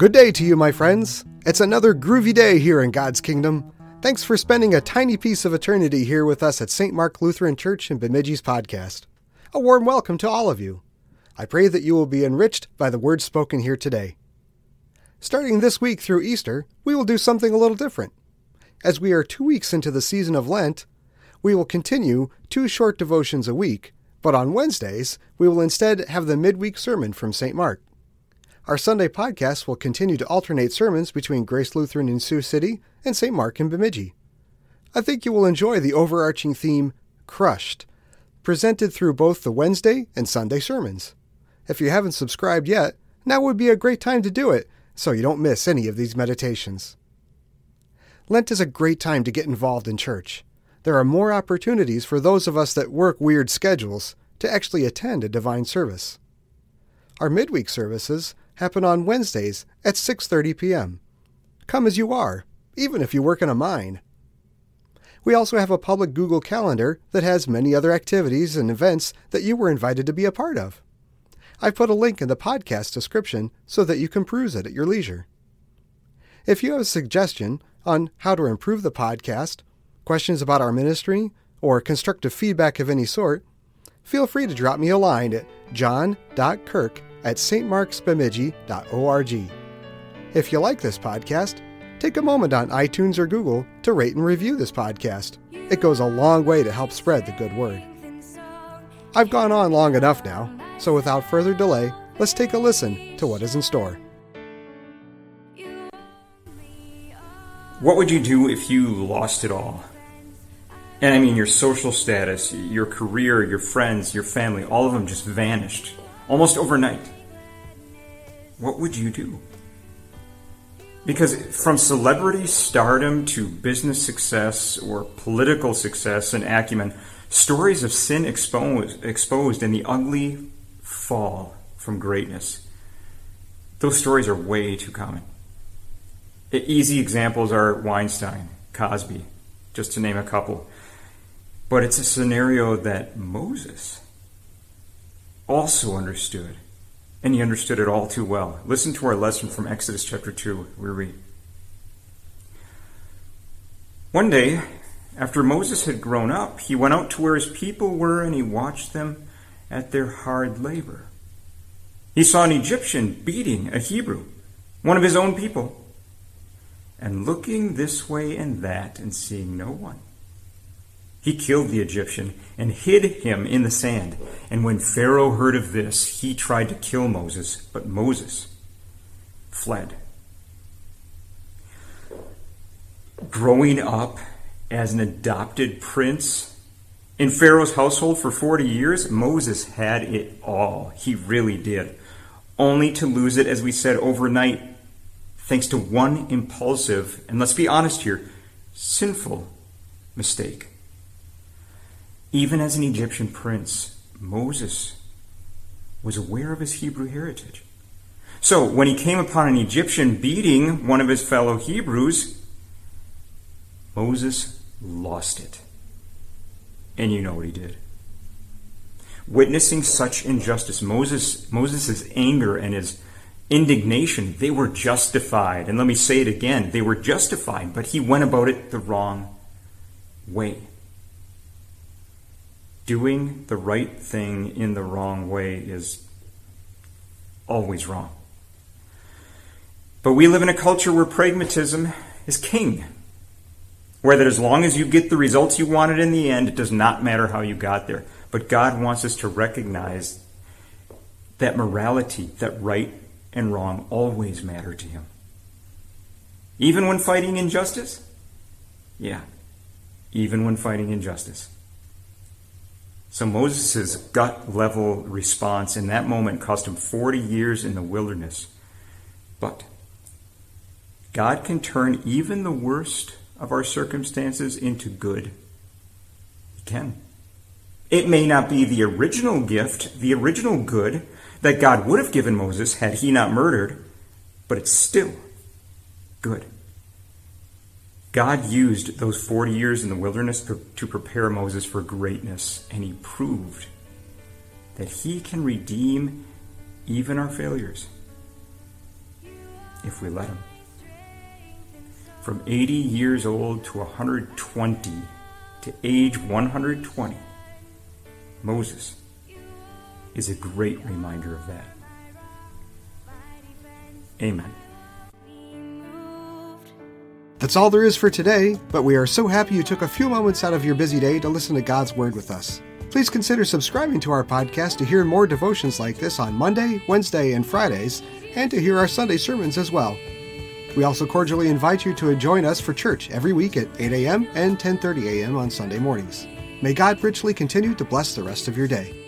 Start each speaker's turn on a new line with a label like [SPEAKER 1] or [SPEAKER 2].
[SPEAKER 1] Good day to you, my friends. It's another groovy day here in God's kingdom. Thanks for spending a tiny piece of eternity here with us at St. Mark Lutheran Church in Bemidji's podcast. A warm welcome to all of you. I pray that you will be enriched by the words spoken here today. Starting this week through Easter, we will do something a little different. As we are two weeks into the season of Lent, we will continue two short devotions a week, but on Wednesdays, we will instead have the midweek sermon from St. Mark. Our Sunday podcast will continue to alternate sermons between Grace Lutheran in Sioux City and St. Mark in Bemidji. I think you will enjoy the overarching theme, Crushed, presented through both the Wednesday and Sunday sermons. If you haven't subscribed yet, now would be a great time to do it so you don't miss any of these meditations. Lent is a great time to get involved in church. There are more opportunities for those of us that work weird schedules to actually attend a divine service. Our midweek services happen on Wednesdays at 6:30 p.m. Come as you are, even if you work in a mine. We also have a public Google Calendar that has many other activities and events that you were invited to be a part of. I've put a link in the podcast description so that you can peruse it at your leisure. If you have a suggestion on how to improve the podcast, questions about our ministry, or constructive feedback of any sort, feel free to drop me a line at john.kirk at stmarksbemidji.org. If you like this podcast, take a moment on iTunes or Google to rate and review this podcast. It goes a long way to help spread the good word. I've gone on long enough now, so without further delay, let's take a listen to what is in store.
[SPEAKER 2] What would you do if you lost it all? And I mean, your social status, your career, your friends, your family, all of them just vanished almost overnight, what would you do? Because from celebrity stardom to business success or political success and acumen, stories of sin exposed, exposed and the ugly fall from greatness, those stories are way too common. Easy examples are Weinstein, Cosby, just to name a couple. But it's a scenario that Moses also understood, and he understood it all too well. Listen to our lesson from Exodus chapter 2. We read One day, after Moses had grown up, he went out to where his people were and he watched them at their hard labor. He saw an Egyptian beating a Hebrew, one of his own people, and looking this way and that and seeing no one. He killed the Egyptian and hid him in the sand. And when Pharaoh heard of this, he tried to kill Moses, but Moses fled. Growing up as an adopted prince in Pharaoh's household for 40 years, Moses had it all. He really did. Only to lose it, as we said, overnight, thanks to one impulsive, and let's be honest here, sinful mistake. Even as an Egyptian prince, Moses was aware of his Hebrew heritage. So, when he came upon an Egyptian beating one of his fellow Hebrews, Moses lost it. And you know what he did. Witnessing such injustice, Moses Moses' anger and his indignation, they were justified. And let me say it again, they were justified, but he went about it the wrong way doing the right thing in the wrong way is always wrong. But we live in a culture where pragmatism is king. Where that as long as you get the results you wanted in the end, it does not matter how you got there. But God wants us to recognize that morality, that right and wrong, always matter to Him. Even when fighting injustice? Yeah, even when fighting injustice. So Moses' gut level response in that moment cost him 40 years in the wilderness. But God can turn even the worst of our circumstances into good. He can. It may not be the original gift, the original good that God would have given Moses had he not murdered, but it's still good. God used those 40 years in the wilderness to prepare Moses for greatness, and he proved that he can redeem even our failures. if we let him. From 80 years old to 120 to age 120, Moses is a great reminder of that. Amen.
[SPEAKER 1] That's all there is for today, but we are so happy you took a few moments out of your busy day to listen to God's Word with us. Please consider subscribing to our podcast to hear more devotions like this on Monday, Wednesday, and Fridays, and to hear our Sunday sermons as well. We also cordially invite you to join us for church every week at 8 a.m. and 10:30 a.m. on Sunday mornings. May God richly continue to bless the rest of your day.